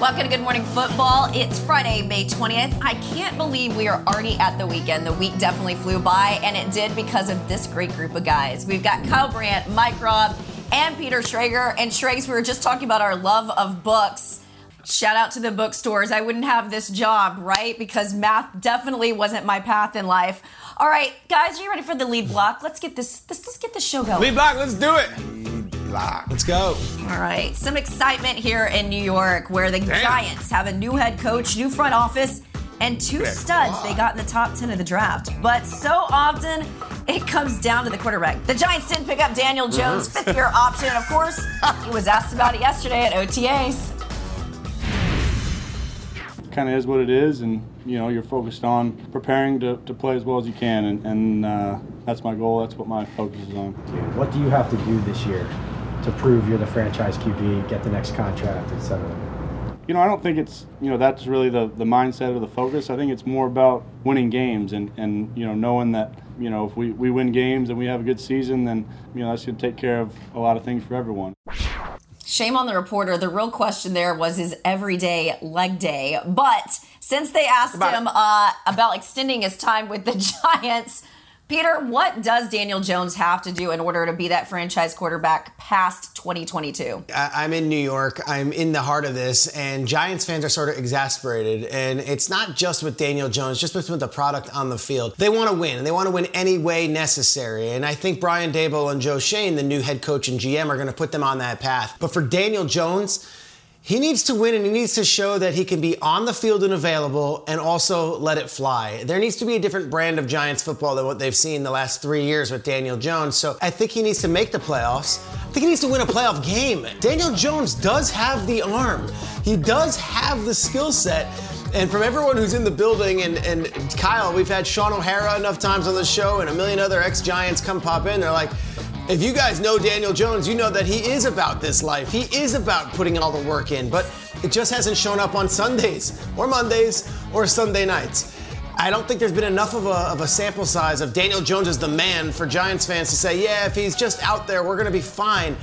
Welcome to Good Morning Football. It's Friday, May 20th. I can't believe we are already at the weekend. The week definitely flew by, and it did because of this great group of guys. We've got Kyle Brandt, Mike Robb, and Peter Schrager. And Schrags, we were just talking about our love of books. Shout out to the bookstores. I wouldn't have this job, right? Because math definitely wasn't my path in life. All right, guys, are you ready for the lead block? Let's get this. Let's, let's get this show going. Lead block, let's do it. Let's go. All right. Some excitement here in New York where the Damn. Giants have a new head coach, new front office, and two studs they got in the top 10 of the draft. But so often it comes down to the quarterback. The Giants didn't pick up Daniel Jones' fifth year option. Of course, he was asked about it yesterday at OTAs. kind of is what it is, and you know you're focused on preparing to, to play as well as you can, and, and uh, that's my goal. That's what my focus is on. What do you have to do this year to prove you're the franchise QB, get the next contract, etc.? You know, I don't think it's you know that's really the, the mindset or the focus. I think it's more about winning games and, and you know knowing that you know if we, we win games and we have a good season, then you know that's going to take care of a lot of things for everyone. Shame on the reporter. The real question there was his everyday leg day. But since they asked About him uh, about extending his time with the Giants, Peter, what does Daniel Jones have to do in order to be that franchise quarterback past 2022? I- I'm in New York. I'm in the heart of this, and Giants fans are sort of exasperated. And it's not just with Daniel Jones, just with the product on the field. They want to win, and they want to win any way necessary. And I think Brian Daboll and Joe Schoen, the new head coach and GM, are going to put them on that path. But for Daniel Jones, he needs to win and he needs to show that he can be on the field and available and also let it fly. There needs to be a different brand of Giants football than what they've seen the last three years with Daniel Jones. So I think he needs to make the playoffs. I think he needs to win a playoff game. Daniel Jones does have the arm, he does have the skill set. And from everyone who's in the building, and, and Kyle, we've had Shaun O'Hara enough times on the show and a million other ex Giants come pop in. They're like, if you guys know Daniel Jones, you know that he is about this life. He is about putting all the work in, but it just hasn't shown up on Sundays or Mondays or Sunday nights. I don't think there's been enough of a, of a sample size of Daniel Jones as the man for Giants fans to say, yeah, if he's just out there, we're going to be fine.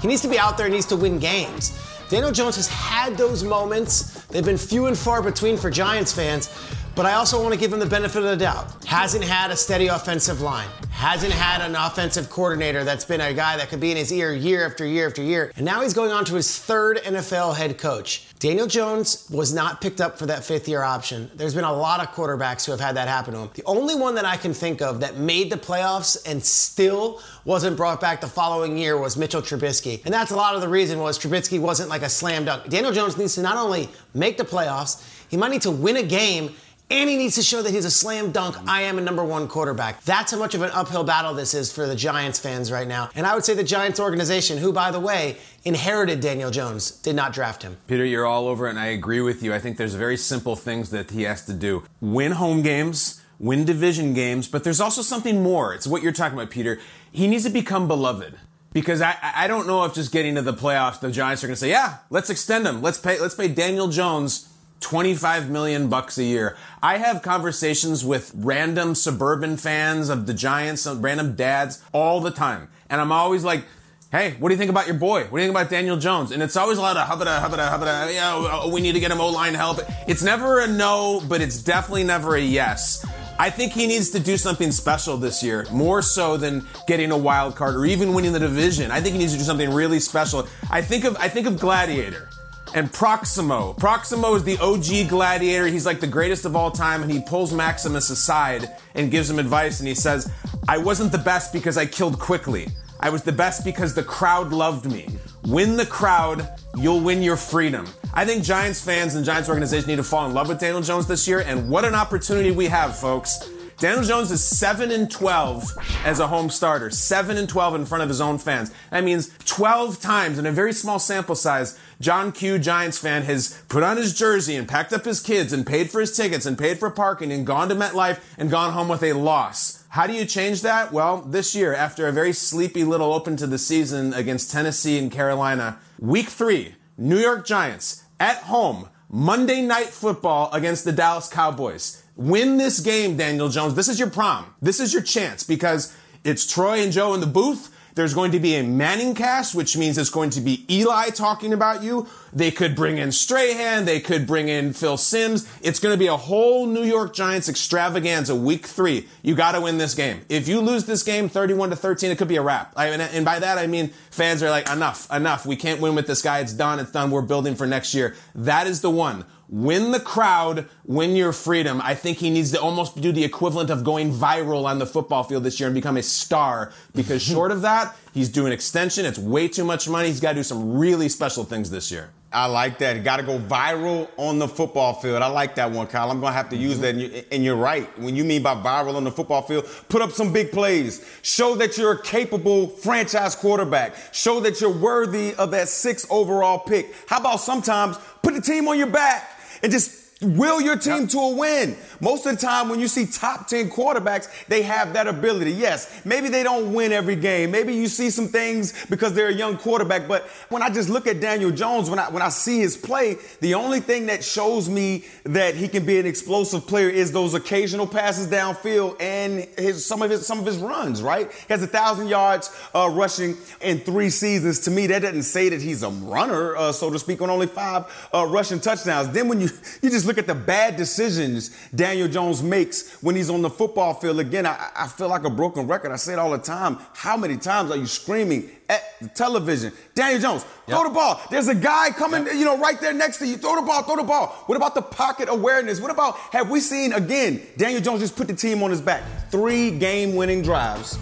He needs to be out there, he needs to win games. Daniel Jones has had those moments. They've been few and far between for Giants fans. But I also want to give him the benefit of the doubt. Hasn't had a steady offensive line. Hasn't had an offensive coordinator that's been a guy that could be in his ear year after year after year. And now he's going on to his third NFL head coach. Daniel Jones was not picked up for that fifth year option. There's been a lot of quarterbacks who have had that happen to him. The only one that I can think of that made the playoffs and still wasn't brought back the following year was Mitchell Trubisky. And that's a lot of the reason was Trubisky wasn't like a slam dunk. Daniel Jones needs to not only make the playoffs, he might need to win a game and he needs to show that he's a slam dunk, I am a number one quarterback. That's how much of an uphill battle this is for the Giants fans right now. And I would say the Giants organization, who, by the way, inherited Daniel Jones, did not draft him. Peter, you're all over it, and I agree with you. I think there's very simple things that he has to do win home games, win division games, but there's also something more. It's what you're talking about, Peter. He needs to become beloved. Because I, I don't know if just getting to the playoffs, the Giants are going to say, "Yeah, let's extend him. Let's pay. Let's pay Daniel Jones 25 million bucks a year." I have conversations with random suburban fans of the Giants, random dads, all the time, and I'm always like, Hey, what do you think about your boy? What do you think about Daniel Jones? And it's always a lot of hubba hubba hubba. You know, uh, we need to get him O line help. It's never a no, but it's definitely never a yes. I think he needs to do something special this year, more so than getting a wild card or even winning the division. I think he needs to do something really special. I think of I think of Gladiator. And Proximo. Proximo is the OG gladiator. He's like the greatest of all time, and he pulls Maximus aside and gives him advice. And he says, I wasn't the best because I killed quickly. I was the best because the crowd loved me. Win the crowd, you'll win your freedom. I think Giants fans and Giants organization need to fall in love with Daniel Jones this year, and what an opportunity we have, folks. Daniel Jones is 7 and 12 as a home starter, 7 and 12 in front of his own fans. That means 12 times in a very small sample size, John Q, Giants fan, has put on his jersey and packed up his kids and paid for his tickets and paid for parking and gone to MetLife and gone home with a loss. How do you change that? Well, this year, after a very sleepy little open to the season against Tennessee and Carolina, week three, New York Giants at home, Monday night football against the Dallas Cowboys. Win this game, Daniel Jones. This is your prom. This is your chance because it's Troy and Joe in the booth. There's going to be a Manning cast, which means it's going to be Eli talking about you. They could bring in Strahan. They could bring in Phil Simms. It's going to be a whole New York Giants extravaganza week three. You got to win this game. If you lose this game 31 to 13, it could be a wrap. I mean, and by that, I mean fans are like, enough, enough. We can't win with this guy. It's done. It's done. We're building for next year. That is the one win the crowd, win your freedom. I think he needs to almost do the equivalent of going viral on the football field this year and become a star because short of that, he's doing extension. It's way too much money. He's got to do some really special things this year. I like that. Got to go viral on the football field. I like that one, Kyle. I'm going to have to use mm-hmm. that. And you're right. When you mean by viral on the football field, put up some big plays. Show that you're a capable franchise quarterback. Show that you're worthy of that six overall pick. How about sometimes put the team on your back? And just will your team yep. to a win. Most of the time, when you see top 10 quarterbacks, they have that ability. Yes, maybe they don't win every game. Maybe you see some things because they're a young quarterback. But when I just look at Daniel Jones, when I, when I see his play, the only thing that shows me that he can be an explosive player is those occasional passes downfield and his, some of his, some of his runs, right? He has a thousand yards uh, rushing in three seasons. To me, that doesn't say that he's a runner, uh, so to speak, on only five uh, rushing touchdowns. Then when you, you just look at the bad decisions Daniel Jones makes when he's on the football field. Again, I, I feel like a broken record. I say it all the time. How many times are you screaming at the television? Daniel Jones, yep. throw the ball. There's a guy coming, yep. you know, right there next to you. Throw the ball, throw the ball. What about the pocket awareness? What about, have we seen, again, Daniel Jones just put the team on his back? Three game winning drives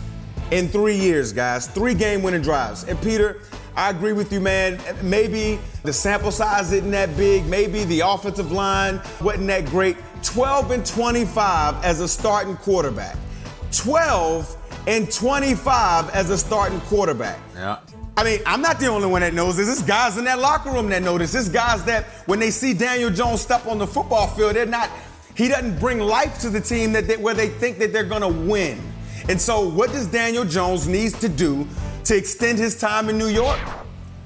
in three years, guys. Three game winning drives. And Peter, I agree with you, man. Maybe the sample size isn't that big. Maybe the offensive line wasn't that great. 12 and 25 as a starting quarterback. 12 and 25 as a starting quarterback. Yeah. I mean, I'm not the only one that knows this. There's guys in that locker room that know this. There's guys that when they see Daniel Jones step on the football field, they're not, he doesn't bring life to the team that they, where they think that they're going to win. And so, what does Daniel Jones needs to do to extend his time in New York?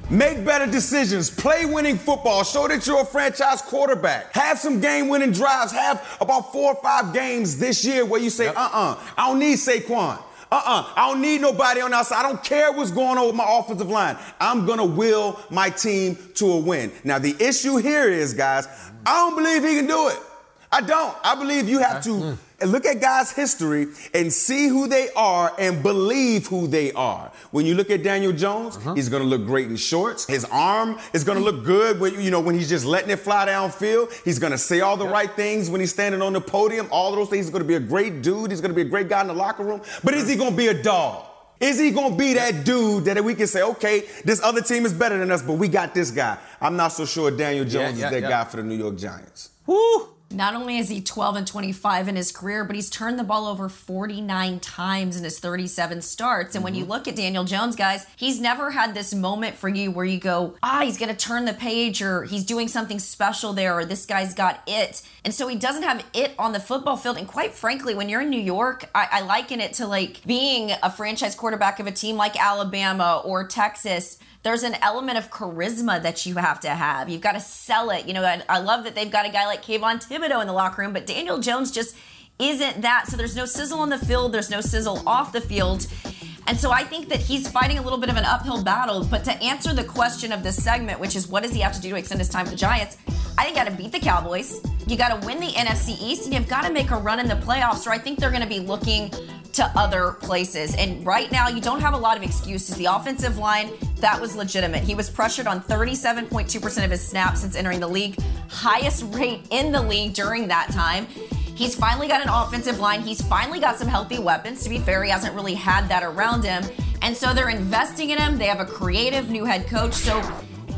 Make better decisions. Play winning football. Show that you're a franchise quarterback. Have some game winning drives. Have about four or five games this year where you say, uh uh-uh, uh, I don't need Saquon. Uh uh-uh, uh, I don't need nobody on the outside. I don't care what's going on with my offensive line. I'm going to will my team to a win. Now, the issue here is, guys, I don't believe he can do it. I don't. I believe you have to mm. look at God's history and see who they are and believe who they are. When you look at Daniel Jones, uh-huh. he's going to look great in shorts. His arm is going to look good when you know when he's just letting it fly downfield. He's going to say all the right things when he's standing on the podium. All of those things. He's going to be a great dude. He's going to be a great guy in the locker room. But is he going to be a dog? Is he going to be that dude that we can say, okay, this other team is better than us, but we got this guy? I'm not so sure Daniel Jones yeah, yeah, is that yeah. guy for the New York Giants. Woo! Not only is he 12 and 25 in his career, but he's turned the ball over 49 times in his 37 starts. And mm-hmm. when you mm-hmm. look at Daniel Jones, guys, he's never had this moment for you where you go, ah, he's going to turn the page or he's doing something special there or this guy's got it. And so he doesn't have it on the football field. And quite frankly, when you're in New York, I, I liken it to like being a franchise quarterback of a team like Alabama or Texas there's an element of charisma that you have to have. You've got to sell it. You know, I, I love that they've got a guy like Kayvon Thibodeaux in the locker room, but Daniel Jones just isn't that. So there's no sizzle on the field, there's no sizzle off the field. And so I think that he's fighting a little bit of an uphill battle. But to answer the question of this segment, which is what does he have to do to extend his time with the Giants? I think you got to beat the Cowboys. You got to win the NFC East, and you've got to make a run in the playoffs. Or I think they're going to be looking to other places. And right now, you don't have a lot of excuses. The offensive line, that was legitimate. He was pressured on 37.2% of his snaps since entering the league, highest rate in the league during that time. He's finally got an offensive line. He's finally got some healthy weapons. To be fair, he hasn't really had that around him. And so they're investing in him. They have a creative new head coach. So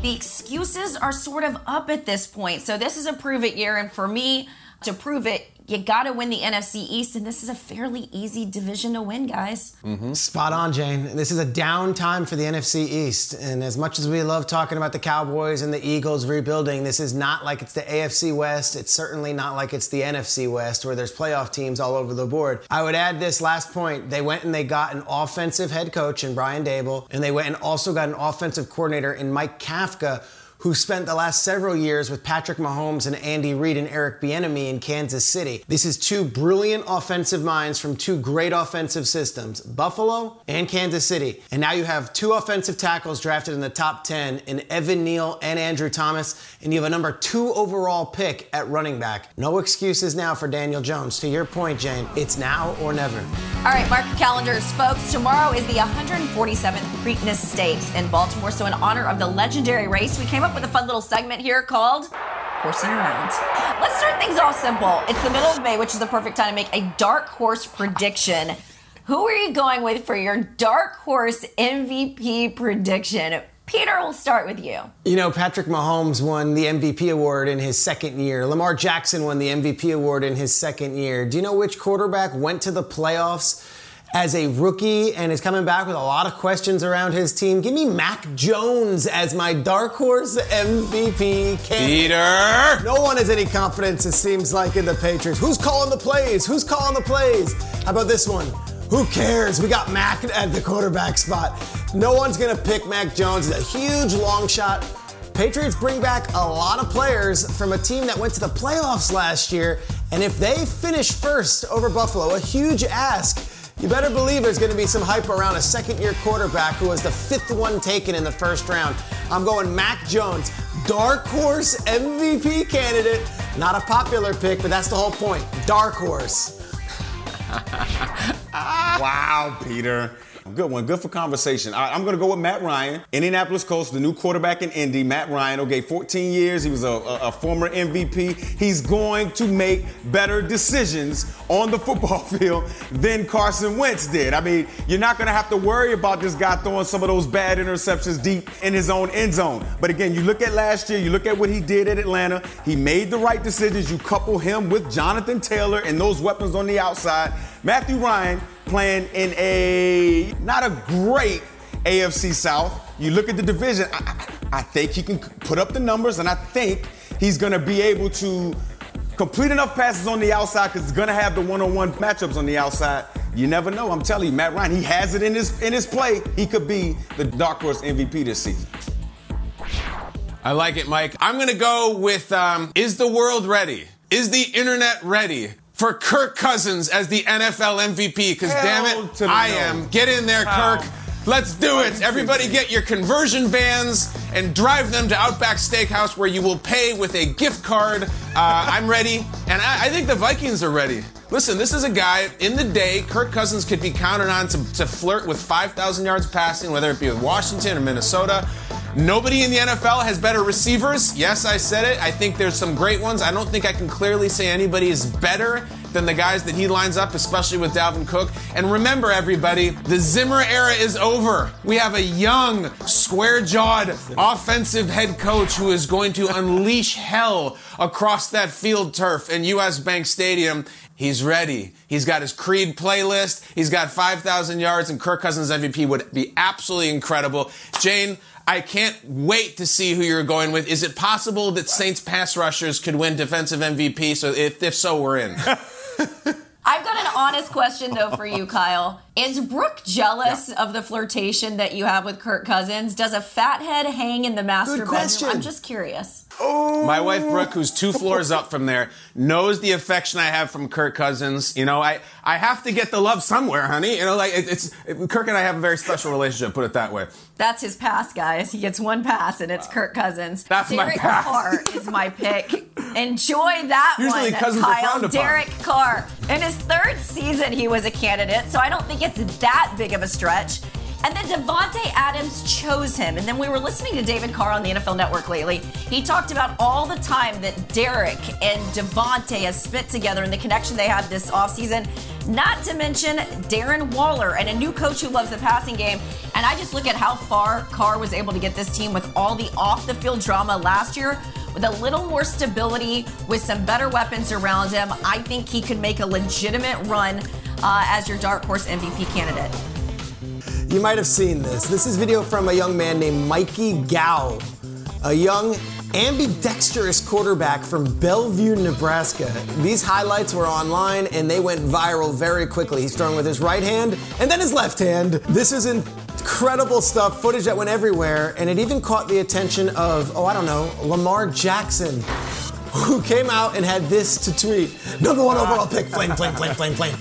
the excuses are sort of up at this point. So this is a prove it year. And for me, to prove it, you got to win the NFC East, and this is a fairly easy division to win, guys. Mm-hmm. Spot on, Jane. This is a down time for the NFC East. And as much as we love talking about the Cowboys and the Eagles rebuilding, this is not like it's the AFC West. It's certainly not like it's the NFC West where there's playoff teams all over the board. I would add this last point. They went and they got an offensive head coach in Brian Daboll, and they went and also got an offensive coordinator in Mike Kafka who spent the last several years with Patrick Mahomes and Andy Reid and Eric Bieniemy in Kansas City. This is two brilliant offensive minds from two great offensive systems, Buffalo and Kansas City. And now you have two offensive tackles drafted in the top 10 in Evan Neal and Andrew Thomas, and you have a number two overall pick at running back. No excuses now for Daniel Jones. To your point, Jane, it's now or never. All right, mark calendars, folks. Tomorrow is the 147th Preakness Stakes in Baltimore. So, in honor of the legendary race, we came up with a fun little segment here called Horsing Around. Let's start things off simple. It's the middle of May, which is the perfect time to make a dark horse prediction. Who are you going with for your dark horse MVP prediction? Peter, we'll start with you. You know, Patrick Mahomes won the MVP award in his second year. Lamar Jackson won the MVP award in his second year. Do you know which quarterback went to the playoffs as a rookie and is coming back with a lot of questions around his team? Give me Mac Jones as my dark horse MVP candidate. Peter! No one has any confidence, it seems like, in the Patriots. Who's calling the plays? Who's calling the plays? How about this one? Who cares? We got Mac at the quarterback spot. No one's going to pick Mac Jones. It's a huge long shot. Patriots bring back a lot of players from a team that went to the playoffs last year. And if they finish first over Buffalo, a huge ask, you better believe there's going to be some hype around a second year quarterback who was the fifth one taken in the first round. I'm going Mac Jones, dark horse MVP candidate. Not a popular pick, but that's the whole point. Dark horse. wow, Peter. Good one. Good for conversation. I, am going to go with Matt Ryan. Indianapolis Colts, the new quarterback in Indy. Matt Ryan, okay, 14 years. He was a, a, a former MVP. He's going to make better decisions on the football field than Carson Wentz did. I mean, you're not going to have to worry about this guy throwing some of those bad interceptions deep in his own end zone. But again, you look at last year, you look at what he did at Atlanta. He made the right decisions. You couple him with Jonathan Taylor and those weapons on the outside. Matthew Ryan playing in a not a great AFC South. You look at the division, I, I think he can put up the numbers, and I think he's going to be able to complete enough passes on the outside because he's going to have the one-on-one matchups on the outside. You never know. I'm telling you, Matt Ryan, he has it in his in his play. He could be the dark horse MVP this season. I like it, Mike. I'm going to go with um, Is the world ready? Is the internet ready? For Kirk Cousins as the NFL MVP because damn it, I no. am. Get in there, Kirk. Let's do it. Everybody get your conversion vans and drive them to Outback Steakhouse where you will pay with a gift card. Uh, I'm ready. And I, I, think the Vikings are ready. Listen, this is a guy in the day, Kirk Cousins could be counted on to, to flirt with 5,000 yards passing, whether it be with Washington or Minnesota. Nobody in the NFL has better receivers. Yes, I said it. I think there's some great ones. I don't think I can clearly say anybody is better than the guys that he lines up, especially with Dalvin Cook. And remember, everybody, the Zimmer era is over. We have a young, square jawed, offensive head coach who is going to unleash hell across that field turf in US Bank Stadium. He's ready. He's got his Creed playlist. He's got 5,000 yards, and Kirk Cousins MVP would be absolutely incredible. Jane, I can't wait to see who you're going with. Is it possible that Saints pass rushers could win defensive MVP? So if, if so, we're in. I've got an honest question though for you, Kyle. Is Brooke jealous yeah. of the flirtation that you have with Kirk Cousins? Does a fathead hang in the master Good bedroom? I'm just curious. Oh. My wife Brooke, who's two floors up from there, knows the affection I have from Kirk Cousins. You know, I, I have to get the love somewhere, honey. You know, like it, it's it, Kirk and I have a very special relationship. Put it that way. That's his pass, guys. He gets one pass, and it's Kirk Cousins. That's Derek my pass. Carr is my pick. Enjoy that one. Usually one, Cousins Kyle. are frowned upon. Derek Carr. In his third season, he was a candidate, so I don't think it's that big of a stretch. And then Davante Adams chose him. And then we were listening to David Carr on the NFL Network lately. He talked about all the time that Derek and Davante have spent together and the connection they had this offseason. Not to mention Darren Waller and a new coach who loves the passing game. And I just look at how far Carr was able to get this team with all the off the field drama last year. With a little more stability, with some better weapons around him, I think he could make a legitimate run uh, as your dark horse MVP candidate. You might have seen this. This is video from a young man named Mikey Gow, a young ambidextrous quarterback from Bellevue, Nebraska. These highlights were online and they went viral very quickly. He's throwing with his right hand and then his left hand. This is incredible stuff, footage that went everywhere, and it even caught the attention of, oh, I don't know, Lamar Jackson, who came out and had this to tweet. Number one overall pick, flame, flame, flame, flame, flame.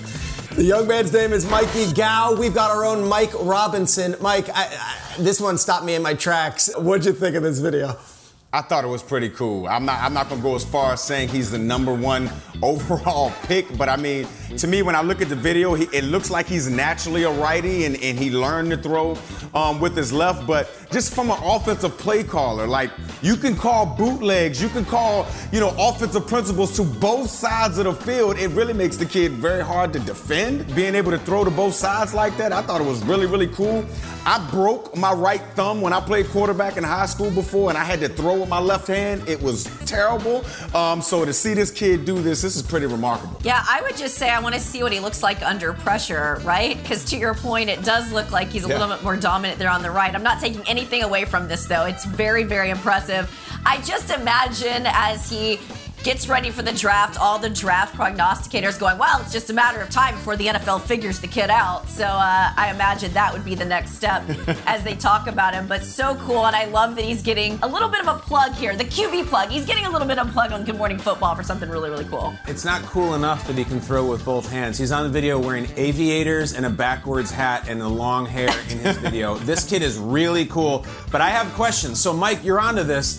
The young man's name is Mikey Gow. We've got our own Mike Robinson. Mike, I, I, this one stopped me in my tracks. What'd you think of this video? I thought it was pretty cool. I'm not I'm not gonna go as far as saying he's the number one overall pick, but I mean, to me, when I look at the video, he, it looks like he's naturally a righty and, and he learned to throw um, with his left. But just from an offensive play caller, like you can call bootlegs, you can call you know offensive principles to both sides of the field. It really makes the kid very hard to defend. Being able to throw to both sides like that, I thought it was really really cool. I broke my right thumb when I played quarterback in high school before, and I had to throw with my left hand. It was terrible. Um, so to see this kid do this, this is pretty remarkable. Yeah, I would just say I want to see what he looks like under pressure, right? Because to your point, it does look like he's a yeah. little bit more dominant there on the right. I'm not taking anything away from this, though. It's very, very impressive. I just imagine as he gets ready for the draft, all the draft prognosticators going, well, it's just a matter of time before the NFL figures the kid out. So uh, I imagine that would be the next step as they talk about him. But so cool. And I love that he's getting a little bit of a plug here, the QB plug. He's getting a little bit of a plug on Good Morning Football for something really, really cool. It's not cool enough that he can throw with both hands. He's on the video wearing aviators and a backwards hat and the long hair in his video. this kid is really cool. But I have questions. So, Mike, you're onto this.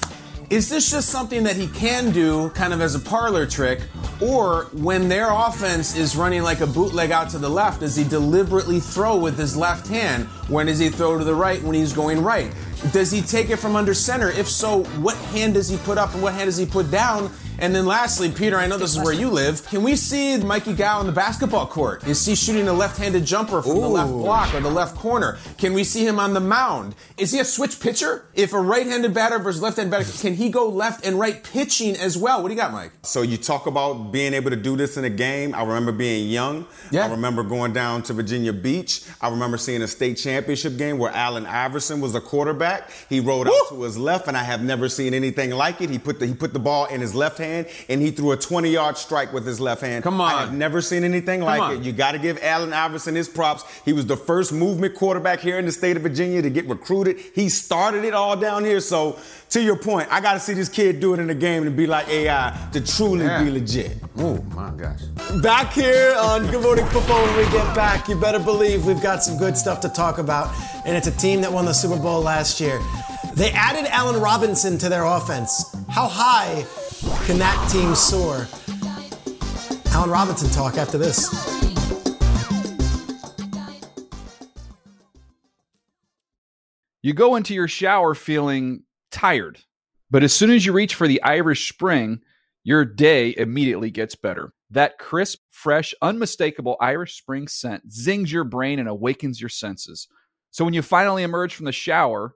Is this just something that he can do kind of as a parlor trick? Or when their offense is running like a bootleg out to the left, does he deliberately throw with his left hand? When does he throw to the right when he's going right? Does he take it from under center? If so, what hand does he put up and what hand does he put down? And then lastly, Peter, I know this is where you live. Can we see Mikey Gow on the basketball court? Is he shooting a left-handed jumper from Ooh. the left block or the left corner? Can we see him on the mound? Is he a switch pitcher? If a right-handed batter versus left-handed batter, can he go left and right pitching as well? What do you got, Mike? So you talk about being able to do this in a game. I remember being young. Yeah. I remember going down to Virginia Beach. I remember seeing a state championship game where Allen Iverson was a quarterback. He rolled Woo! out to his left, and I have never seen anything like it. He put the he put the ball in his left hand hand and he threw a 20 yard strike with his left hand. Come on. I have never seen anything Come like on. it. You got to give Allen Iverson his props. He was the first movement quarterback here in the state of Virginia to get recruited. He started it all down here. So, to your point, I got to see this kid do it in a game and be like AI to truly yeah. be legit. Oh, my gosh. Back here on Good Morning Football when we get back, you better believe we've got some good stuff to talk about. And it's a team that won the Super Bowl last year. They added Allen Robinson to their offense. How high can that team soar? Allen Robinson talk after this. You go into your shower feeling tired, but as soon as you reach for the Irish Spring, your day immediately gets better. That crisp, fresh, unmistakable Irish Spring scent zings your brain and awakens your senses. So when you finally emerge from the shower,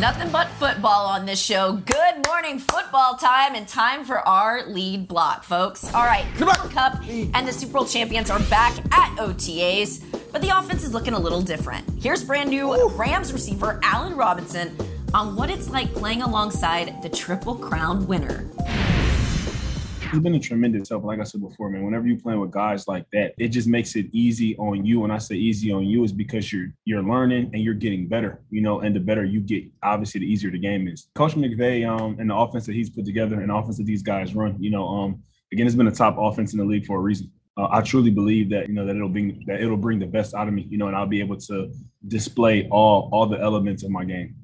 Nothing but football on this show. Good morning, football time, and time for our lead block, folks. All right, Cooper Kupp and the Super Bowl champions are back at OTAs, but the offense is looking a little different. Here's brand new Rams receiver Allen Robinson on what it's like playing alongside the Triple Crown winner. He's been a tremendous help. Like I said before, man, whenever you're playing with guys like that, it just makes it easy on you. And I say easy on you, is because you're you're learning and you're getting better. You know, and the better you get, obviously, the easier the game is. Coach McVay, um, and the offense that he's put together, and the offense that these guys run, you know, um, again, it's been a top offense in the league for a reason. Uh, I truly believe that you know that it'll bring that it'll bring the best out of me, you know, and I'll be able to display all all the elements of my game.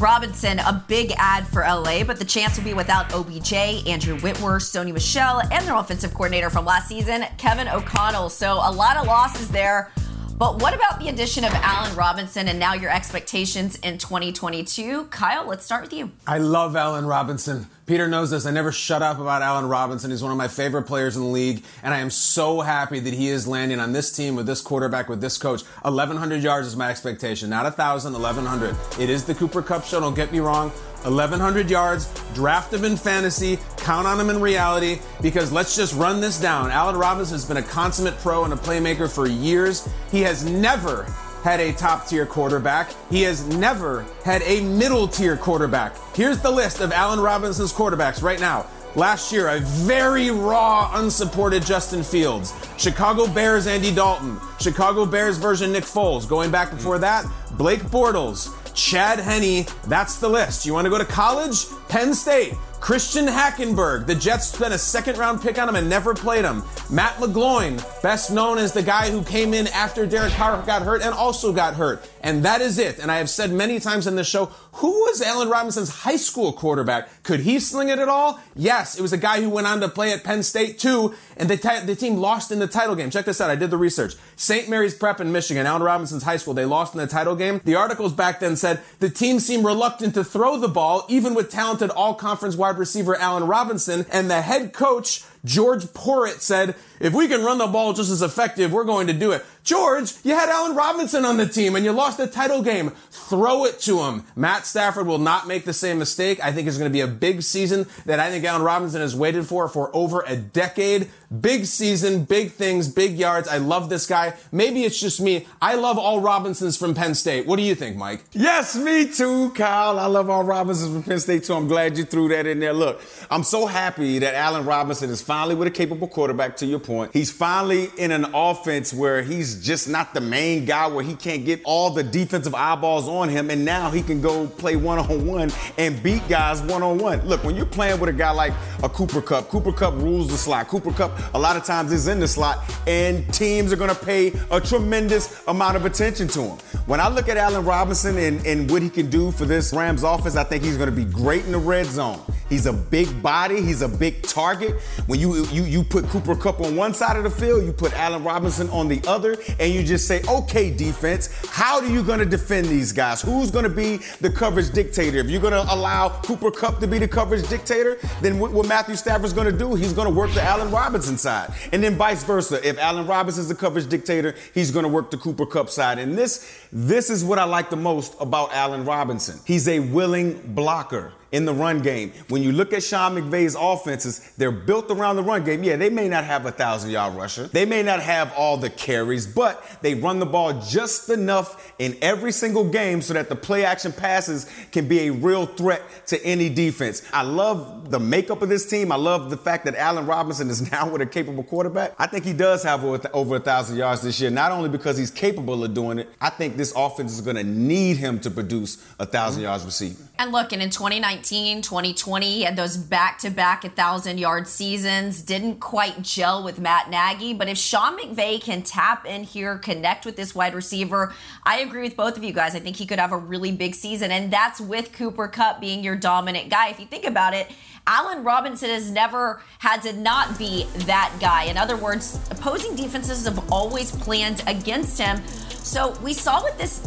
Robinson, a big ad for LA, but the chance will be without OBJ, Andrew Whitworth, Sony Michel, and their offensive coordinator from last season, Kevin O'Connell. So a lot of losses there. But what about the addition of Allen Robinson and now your expectations in 2022? Kyle, let's start with you. I love Allen Robinson. Peter knows this. I never shut up about Allen Robinson. He's one of my favorite players in the league, and I am so happy that he is landing on this team with this quarterback, with this coach. 1,100 yards is my expectation. Not 1,000, 1,100. It is the Cooper Kupp show, don't get me wrong. 1,100 yards, draft him in fantasy, count on him in reality, because let's just run this down. Allen Robinson has been a consummate pro and a playmaker for years. He has never had a top tier quarterback. He has never had a middle tier quarterback. Here's the list of Allen Robinson's quarterbacks right now. Last year, a very raw, unsupported Justin Fields. Chicago Bears Andy Dalton. Chicago Bears version Nick Foles. Going back before that, Blake Bortles. Chad Henne. That's the list. You want to go to college? Penn State. Christian Hackenberg. The Jets spent a second round pick on him and never played him. Matt McGloin, best known as the guy who came in after Derek Carr got hurt and also got hurt. And that is it. And I have said many times in this show, who was Allen Robinson's high school quarterback? Could he sling it at all? Yes. It was a guy who went on to play at Penn State too. And the, t- the team lost in the title game. Check this out. I did the research. St. Mary's Prep in Michigan, Allen Robinson's high school, they lost in the title game. The articles back then said the team seemed reluctant to throw the ball, even with talented all conference wide receiver Allen Robinson. And the head coach, George Porritt, said, if we can run the ball just as effective, we're going to do it. George, you had Allen Robinson on the team and you lost the title game. Throw it to him. Matt Stafford will not make the same mistake. I think it's going to be a big season that I think Allen Robinson has waited for for over a decade. Big season, big things, big yards. I love this guy. Maybe it's just me. I love all Robinsons from Penn State. What do you think, Mike? Yes, me too, Kyle. I love all Robinsons from Penn State too. I'm glad you threw that in there. Look, I'm so happy that Allen Robinson is finally with a capable quarterback, to your point. He's finally in an offense where he's just not the main guy, where he can't get all the defensive eyeballs on him, and now he can go play one on one and beat guys one on one. Look, when you're playing with a guy like a Cooper Kupp, Cooper Kupp rules the slot. Cooper Kupp, a lot of times, is in the slot, and teams are going to pay a tremendous amount of attention to him. When I look at Allen Robinson and, and what he can do for this Rams offense, I think he's going to be great in the red zone. He's a big body. He's a big target. When you you you put Cooper Kupp on one side of the field, you put Allen Robinson on the other, and you just say, okay, defense, how are you going to defend these guys? Who's going to be the coverage dictator? If you're going to allow Cooper Kupp to be the coverage dictator, then what, what Matthew Stafford's going to do, he's going to work the Allen Robinson side, and then vice versa. If Allen Robinson's the coverage dictator, he's going to work the Cooper Kupp side. And this this is what I like the most about Allen Robinson. He's a willing blocker in the run game. When you look at Sean McVay's offenses, they're built around the run game. Yeah, they may not have a thousand yard rusher. They may not have all the carries, but they run the ball just enough in every single game so that the play action passes can be a real threat to any defense. I love the makeup of this team. I love the fact that Allen Robinson is now with a capable quarterback. I think he does have over a thousand yards this year, not only because he's capable of doing it, I think this offense is going to need him to produce a thousand yards receiving. And look, and in 2019, 2020, he had those back to back 1,000 yard seasons. Didn't quite gel with Matt Nagy. But if Sean McVay can tap in here, connect with this wide receiver, I agree with both of you guys. I think he could have a really big season. And that's with Cooper Kupp being your dominant guy. If you think about it, Allen Robinson has never had to not be that guy. In other words, opposing defenses have always planned against him. So we saw what this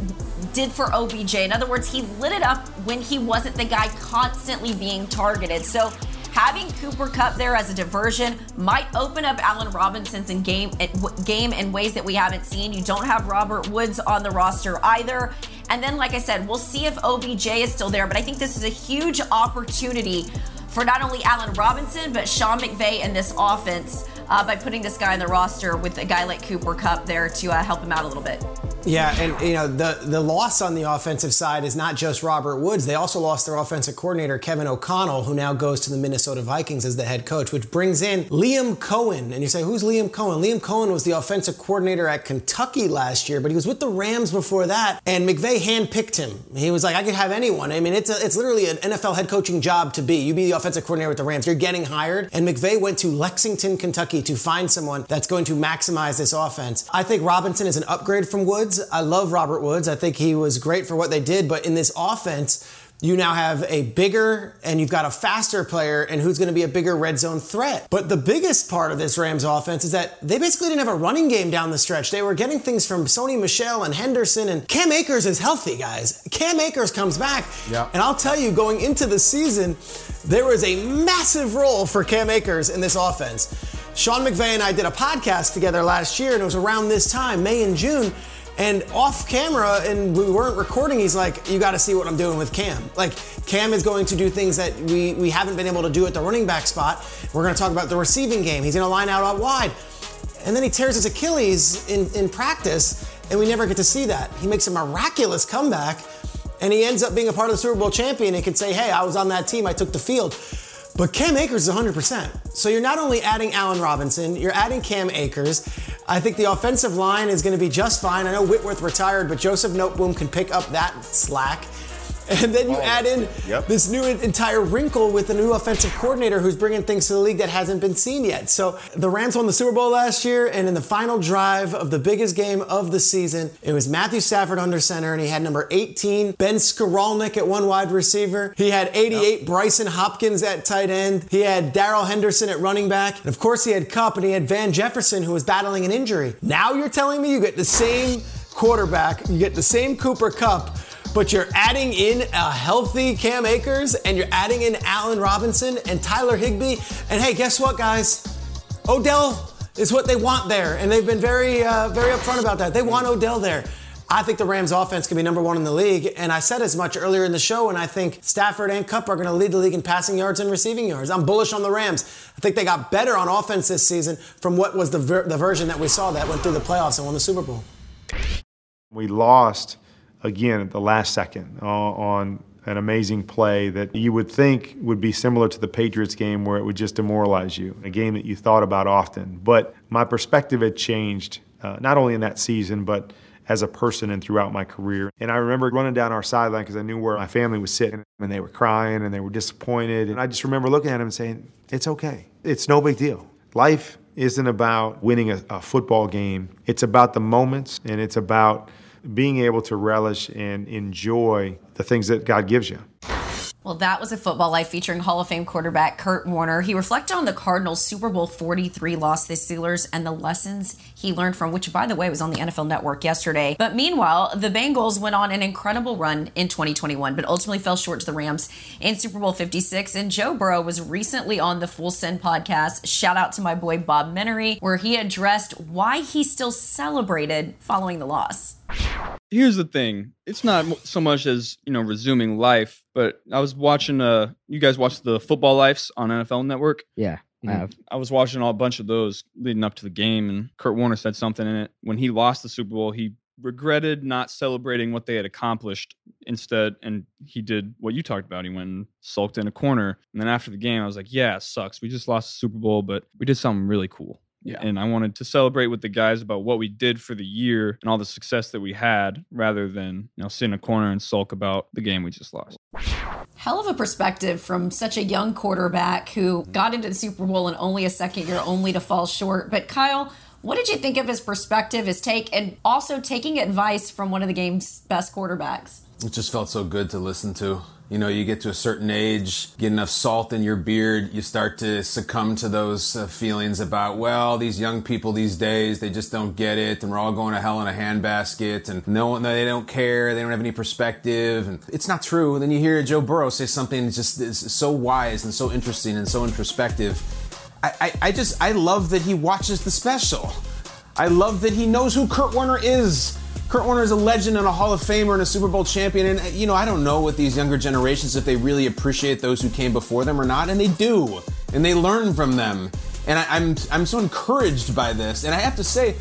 did for OBJ. In other words, he lit it up when he wasn't the guy constantly being targeted. So having Cooper Kupp there as a diversion might open up Allen Robinson's in game eh, game in ways that we haven't seen. You don't have Robert Woods on the roster either. And then, like I said, we'll see if OBJ is still there. But I think this is a huge opportunity for not only Allen Robinson, but Sean McVay and this offense uh, by putting this guy on the roster with a guy like Cooper Kupp there to uh, help him out a little bit. Yeah, and you know the the loss on the offensive side is not just Robert Woods. They also lost their offensive coordinator Kevin O'Connell, who now goes to the Minnesota Vikings as the head coach, which brings in Liam Coen. And you say, who's Liam Coen? Liam Coen was the offensive coordinator at Kentucky last year, but he was with the Rams before that. And McVay handpicked him. He was like, I could have anyone. I mean, it's a, it's literally an NFL head coaching job to be. You be the offensive coordinator with the Rams. You're getting hired. And McVay went to Lexington, Kentucky, to find someone that's going to maximize this offense. I think Robinson is an upgrade from Woods. I love Robert Woods. I think he was great for what they did, but in this offense, you now have a bigger and you've got a faster player and who's going to be a bigger red zone threat. But the biggest part of this Rams offense is that they basically didn't have a running game down the stretch. They were getting things from Sony Michel and Henderson and Cam Akers is healthy, guys. Cam Akers comes back. Yeah. And I'll tell you, going into the season, there was a massive role for Cam Akers in this offense. Sean McVay and I did a podcast together last year, and it was around this time, May and June. And off camera, and we weren't recording, he's like, You got to see what I'm doing with Cam. Like, Cam is going to do things that we, we haven't been able to do at the running back spot. We're going to talk about the receiving game. He's going to line out out wide. And then he tears his Achilles in, in practice, and we never get to see that. He makes a miraculous comeback, and he ends up being a part of the Super Bowl champion and can say, Hey, I was on that team, I took the field. But Cam Akers is 100%. So you're not only adding Allen Robinson, you're adding Cam Akers. I think the offensive line is going to be just fine. I know Whitworth retired, but Joseph Noteboom can pick up that slack. And then you add in Yep. this new entire wrinkle with a new offensive coordinator who's bringing things to the league that hasn't been seen yet. So the Rams won the Super Bowl last year, and in the final drive of the biggest game of the season, it was Matthew Stafford under center, and he had number 18, Ben Skowronek at one wide receiver. He had 88, Brycen Hopkins at tight end. He had Darrell Henderson at running back. And of course, he had Kupp, and he had Van Jefferson, who was battling an injury. Now you're telling me you get the same quarterback, you get the same Cooper Kupp, but you're adding in a healthy Cam Akers and you're adding in Allen Robinson and Tyler Higbee. And hey, guess what, guys? Odell is what they want there, and they've been very, uh, very upfront about that. They want Odell there. I think the Rams offense can be number one in the league, and I said as much earlier in the show, and I think Stafford and Kupp are going to lead the league in passing yards and receiving yards. I'm bullish on the Rams. I think they got better on offense this season from what was the, ver- the version that we saw that went through the playoffs and won the Super Bowl. We lost again at the last second uh, on an amazing play that you would think would be similar to the Patriots game where it would just demoralize you, a game that you thought about often. But my perspective had changed, uh, not only in that season, but as a person and throughout my career. And I remember running down our sideline because I knew where my family was sitting and they were crying and they were disappointed. And I just remember looking at them and saying, It's okay. It's no big deal. Life isn't about winning a, a football game, it's about the moments and it's about being able to relish and enjoy the things that God gives you. Well, that was a football life featuring Hall of Fame quarterback Kurt Warner. He reflected on the Cardinals' Super Bowl 43 loss to the Steelers and the lessons he learned from, which, by the way, was on the NFL Network yesterday. But meanwhile, the Bengals went on an incredible run in 2021, but ultimately fell short to the Rams in Super Bowl 56. And Joe Burrow was recently on the Full Send podcast. Shout out to my boy Bob Menery, where he addressed why he still celebrated following the loss. Here's the thing. It's not so much as you know resuming life but i was watching uh you guys watched the football lives on nfl network? Yeah, I have. i was watching all, a bunch of those leading up to the game and kurt warner said something in it. When he lost the super bowl he regretted not celebrating what they had accomplished. Instead and he did what you talked about. He went and sulked in a corner. And then after the game i was like yeah it sucks. We just lost the super bowl but we did something really cool Yeah. and I wanted to celebrate with the guys about what we did for the year and all the success that we had, rather than you know sit in a corner and sulk about the game we just lost. Hell of a perspective from such a young quarterback who mm-hmm. got into the Super Bowl in only a second year, only to fall short. But Kyle, what did you think of his perspective, his take, and also taking advice from one of the game's best quarterbacks? It just felt so good to listen to. You know, you get to a certain age, get enough salt in your beard, you start to succumb to those uh, feelings about, well, these young people these days, they just don't get it, and we're all going to hell in a handbasket, and no one, they don't care, they don't have any perspective, and it's not true. And then you hear Joe Burrow say something that's just is so wise and so interesting and so introspective. I, I, I just, I love that he watches the special. I love that he knows who Kurt Warner is. Kurt Warner is a legend and a Hall of Famer and a Super Bowl champion. And, you know, I don't know what these younger generations, if they really appreciate those who came before them or not, and they do. And they learn from them. And I, I'm, I'm so encouraged by this. And I have to say,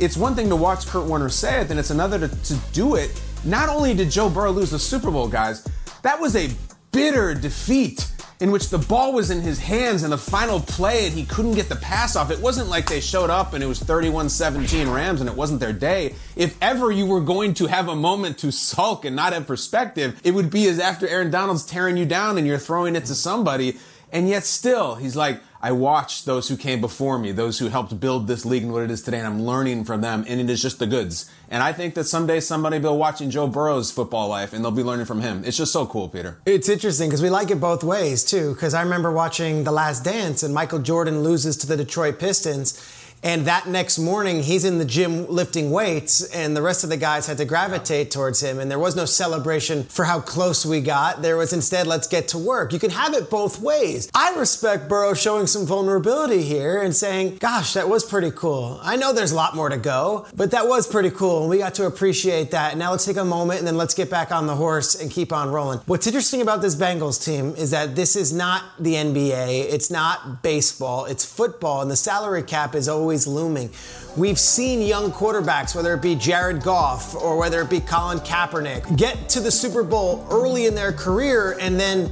it's one thing to watch Kurt Warner say it, and it's another to, to do it. Not only did Joe Burrow lose the Super Bowl, guys, that was a bitter defeat in which the ball was in his hands in the final play and he couldn't get the pass off. It wasn't like they showed up and it was 31 17 Rams and it wasn't their day. If ever you were going to have a moment to sulk and not have perspective, it would be as after Aaron Donald's tearing you down and you're throwing it to somebody. And yet still, he's like, I watched those who came before me, those who helped build this league and what it is today, and I'm learning from them, and it is just the goods. And I think that someday somebody will be watching Joe Burrow's football life and they'll be learning from him. It's just so cool, Peter. It's interesting because we like it both ways too. Because I remember watching The Last Dance and Michael Jordan loses to the Detroit Pistons and that next morning, he's in the gym lifting weights, and the rest of the guys had to gravitate towards him. And there was no celebration for how close we got. There was instead, let's get to work. You can have it both ways. I respect Burrow showing some vulnerability here and saying, gosh, that was pretty cool. I know there's a lot more to go, but that was pretty cool. And we got to appreciate that. Now let's take a moment and then let's get back on the horse and keep on rolling. What's interesting about this Bengals team is that this is not the NBA, it's not baseball, it's football, and the salary cap is always always looming. We've seen young quarterbacks, whether it be Jared Goff or whether it be Colin Kaepernick, get to the Super Bowl early in their career and then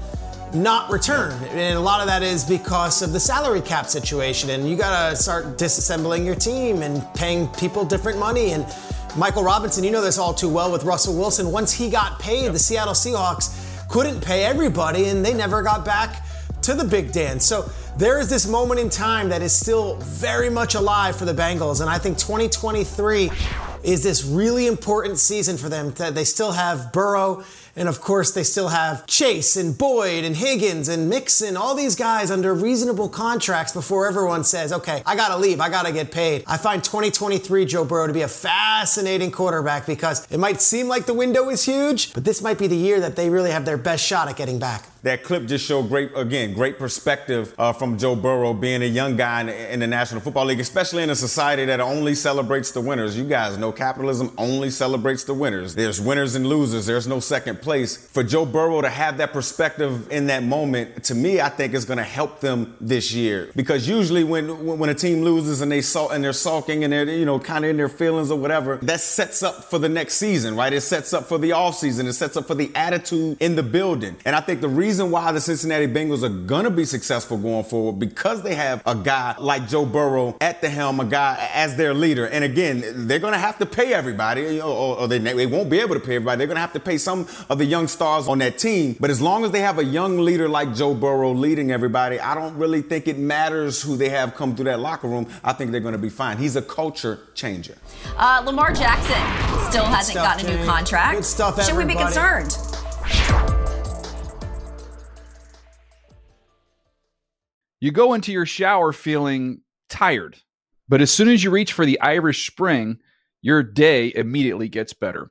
not return. And a lot of that is because of the salary cap situation. And you got to start disassembling your team and paying people different money. And Michael Robinson, you know this all too well with Russell Wilson. Once he got paid, the Seattle Seahawks couldn't pay everybody and they never got back to the big dance. So there is this moment in time that is still very much alive for the Bengals, and I think 2023 is this really important season for them. That they still have Burrow, and of course they still have Chase and Boyd and Higgins and Mixon, all these guys under reasonable contracts before everyone says, "Okay, I gotta leave, I gotta get paid." I find 2023 Joe Burrow to be a fascinating quarterback because it might seem like the window is huge, but this might be the year that they really have their best shot at getting back that clip just showed great, again, great perspective uh, from Joe Burrow being a young guy in, in, the National Football League, especially in a society that only celebrates the winners. You guys know capitalism only celebrates the winners. There's winners and losers. There's no second place. For Joe Burrow to have that perspective in that moment, to me, I think is going to help them this year. Because usually when when a team loses and they sulk and they're sulking and they're you know kind of in their feelings or whatever, that sets up for the next season, right? It sets up for the off season. It sets up for the attitude in the building. And I think the reason why the Cincinnati Bengals are going to be successful going forward because they have a guy like Joe Burrow at the helm, a guy as their leader. And again, they're going to have to pay everybody, or, or they, they won't be able to pay everybody. They're going to have to pay some of the young stars on that team. But as long as they have a young leader like Joe Burrow leading everybody, I don't really think it matters who they have come through that locker room. I think they're going to be fine. He's a culture changer. Uh, Lamar Jackson still hasn't stuff, gotten a new contract. Good stuff, Should we be concerned? You go into your shower feeling tired, but as soon as you reach for the Irish Spring, your day immediately gets better.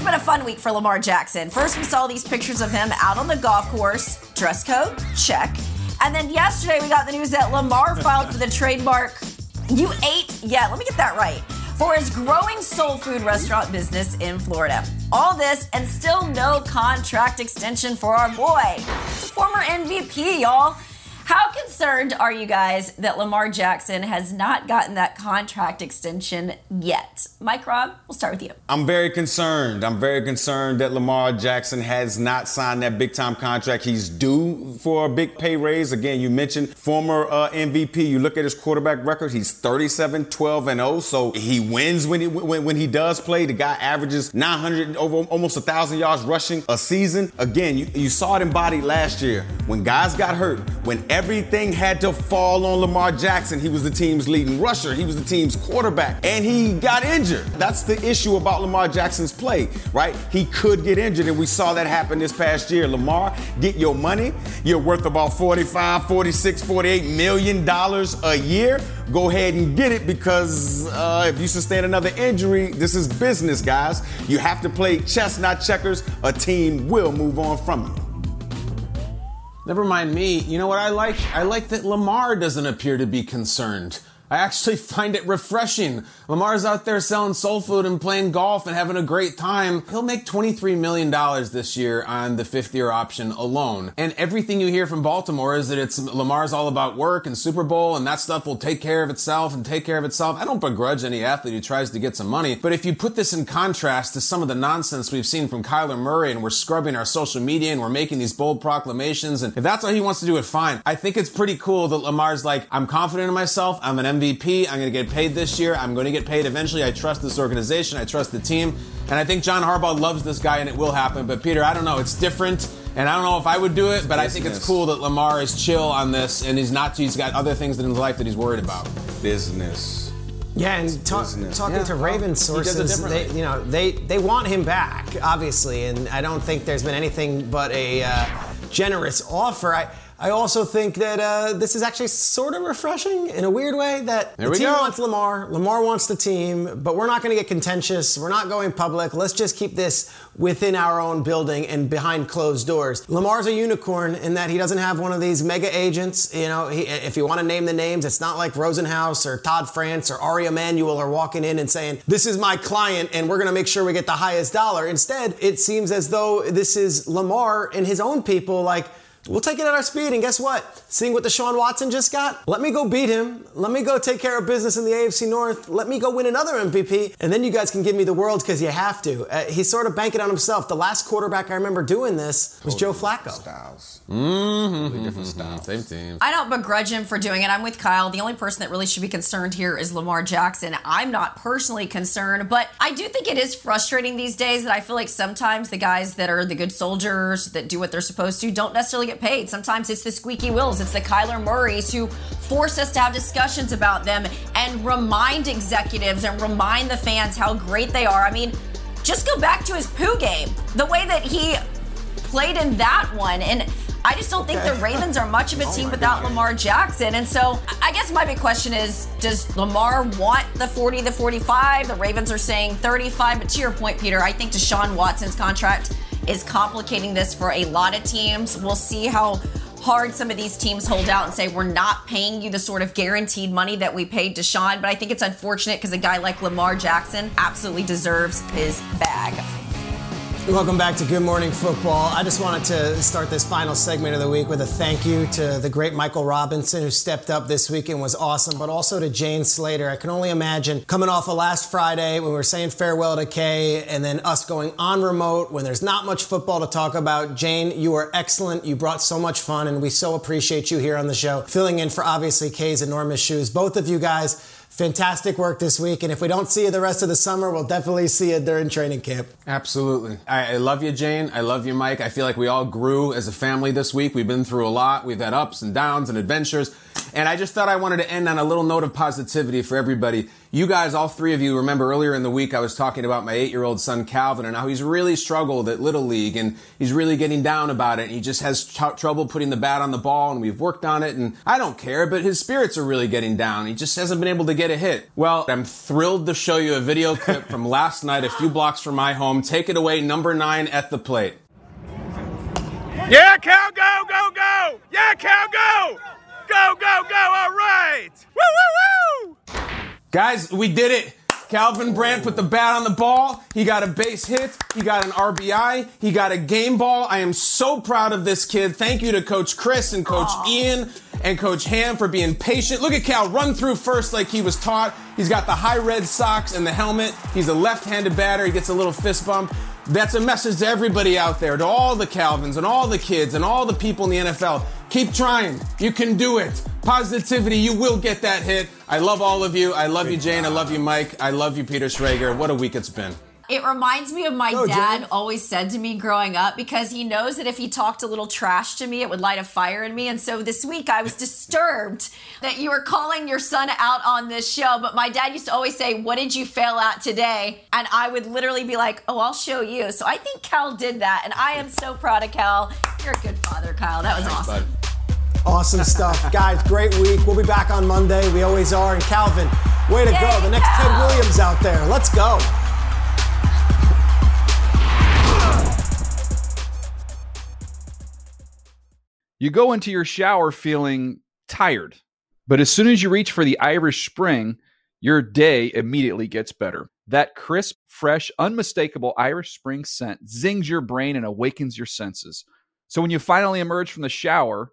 It's been a fun week for Lamar Jackson. First, we saw these pictures of him out on the golf course. Dress code, check. And then yesterday, we got the news that Lamar filed for the trademark. You ate? Yeah, let me get that right. For his growing soul food restaurant business in Florida. All this and still no contract extension for our boy. Former MVP, y'all. How concerned are you guys that Lamar Jackson has not gotten that contract extension yet? Mike Rob, we'll start with you. I'm very concerned. I'm very concerned that Lamar Jackson has not signed that big time contract. He's due for a big pay raise. Again, you mentioned former uh, MVP. You look at his quarterback record, he's 37, 12, and 0. So he wins when he, when, when he does play. The guy averages 900, over almost 1,000 yards rushing a season. Again, you, you saw it embodied last year. When guys got hurt, when everything had to fall on Lamar Jackson. He was the team's leading rusher, he was the team's quarterback, and he got injured. That's the issue about Lamar Jackson's play, right? He could get injured, and we saw that happen this past year. Lamar, get your money. You're worth about 45, 46, 48 million dollars a year. Go ahead and get it because uh, if you sustain another injury, this is business, guys. You have to play chess, not checkers. A team will move on from you. Never mind me. You know what I like? I like that Lamar doesn't appear to be concerned. I actually find it refreshing. Lamar's out there selling soul food and playing golf and having a great time. He'll make $23 million this year on the fifth year option alone. And everything you hear from Baltimore is that it's Lamar's all about work and Super Bowl and that stuff will take care of itself and take care of itself. I don't begrudge any athlete who tries to get some money. But if you put this in contrast to some of the nonsense we've seen from Kyler Murray and we're scrubbing our social media and we're making these bold proclamations and if that's how he wants to do it, fine. I think it's pretty cool that Lamar's like, I'm confident in myself. I'm an MVP. I'm going to get paid this year. I'm going to get paid eventually. I trust this organization. I trust the team. And I think John Harbaugh loves this guy and it will happen. But Peter, I don't know. It's different. And I don't know if I would do it, but I think it's cool that Lamar is chill on this and he's not, he's got other things in his life that he's worried about. Business. Yeah, and talk, talking Yeah, to well, Raven he does it sources, differently. they, you know, they they want him back, obviously, and I don't think there's been anything but a uh, generous offer. I. I also think that uh, this is actually sort of refreshing in a weird way that There the team go. wants Lamar, Lamar wants the team, but we're not going to get contentious. We're not going public. Let's just keep this within our own building and behind closed doors. Lamar's a unicorn in that he doesn't have one of these mega agents. You know, he, if you want to name the names, it's not like Rosenhaus or Todd France or Ari Emanuel are walking in and saying, "This is my client, and we're going to make sure we get the highest dollar." Instead, it seems as though this is Lamar and his own people, like. We'll take it at our speed, and guess what? Seeing what Deshaun Watson just got, let me go beat him. Let me go take care of business in the AFC North. Let me go win another MVP, and then you guys can give me the world because you have to. Uh, he's sort of banking on himself. The last quarterback I remember doing this was Joe Flacco. Styles. Mm-hmm. Totally different styles. Same team. I don't begrudge him for doing it. I'm with Kyle. The only person that really should be concerned here is Lamar Jackson. I'm not personally concerned, but I do think it is frustrating these days that I feel like sometimes the guys that are the good soldiers that do what they're supposed to don't necessarily get paid. Sometimes it's the squeaky wheels, it's the Kyler Murrays who force us to have discussions about them and remind executives and remind the fans how great they are. I mean, just go back to his poo game. The way that he played in that one. And I just don't think the Ravens are much of a oh team without Lamar Jackson. And so I guess my big question is Does Lamar want the 40, the 45? The Ravens are saying 35. But to your point, Peter, I think Deshaun Watson's contract is complicating this for a lot of teams. We'll see how hard some of these teams hold out and say we're not paying you the sort of guaranteed money that we paid Deshaun. But I think it's unfortunate because a guy like Lamar Jackson absolutely deserves his bag. Welcome back to Good Morning Football. I just wanted to start this final segment of the week with a thank you to the great Michael Robinson who stepped up this week and was awesome, but also to Jane Slater. I can only imagine coming off of last Friday when we were saying farewell to Kay and then us going on remote when there's not much football to talk about. Jane, you are excellent. You brought so much fun and we so appreciate you here on the show, filling in for obviously Kay's enormous shoes. Both of you guys, fantastic work this week. And if we don't see you the rest of the summer, we'll definitely see you during training camp. Absolutely. I, I love you, Jane. I love you, Mike. I feel like we all grew as a family this week. We've been through a lot. We've had ups and downs and adventures. And I just thought I wanted to end on a little note of positivity for everybody. You guys, all three of you, remember earlier in the week I was talking about my eight year old son Calvin and how he's really struggled at Little League and he's really getting down about it. And he just has tr- trouble putting the bat on the ball and we've worked on it. And I don't care, but his spirits are really getting down. He just hasn't been able to get a hit. Well, I'm thrilled to show you a video clip from last night, a few blocks from my home. Take it away, number nine at the plate. Yeah, Cal, go, go, go! Yeah, Cal, go! Go, go, go, all right! Woo, woo, woo! Guys, we did it. Calvin Brandt put the bat on the ball. He got a base hit. He got an RBI. He got a game ball. I am so proud of this kid. Thank you to Coach Chris and Coach Ian and Coach Ham for being patient. Look at Cal run through first like he was taught. He's got the high red socks and the helmet. He's a left-handed batter. He gets a little fist bump. That's a message to everybody out there, to all the Calvins and all the kids and all the people in the NFL. Keep trying. You can do it. Positivity. You will get that hit. I love all of you. I love you, Jane. I love you, Mike. I love you, Peter Schrager. What a week it's been. It reminds me of my Go, dad Jen. always said to me growing up because he knows that if he talked a little trash to me, it would light a fire in me. And so this week I was disturbed that you were calling your son out on this show. But my dad used to always say, What did you fail at today? And I would literally be like, Oh, I'll show you. So I think Cal did that. And I am so proud of Cal. You're a good father, Kyle. That was awesome. Awesome stuff. Guys, great week. We'll be back on Monday. We always are. And Calvin, way to go. The next Ted Williams out there. Let's go. You go into your shower feeling tired, but as soon as you reach for the Irish Spring, your day immediately gets better. That crisp, fresh, unmistakable Irish Spring scent zings your brain and awakens your senses. So when you finally emerge from the shower,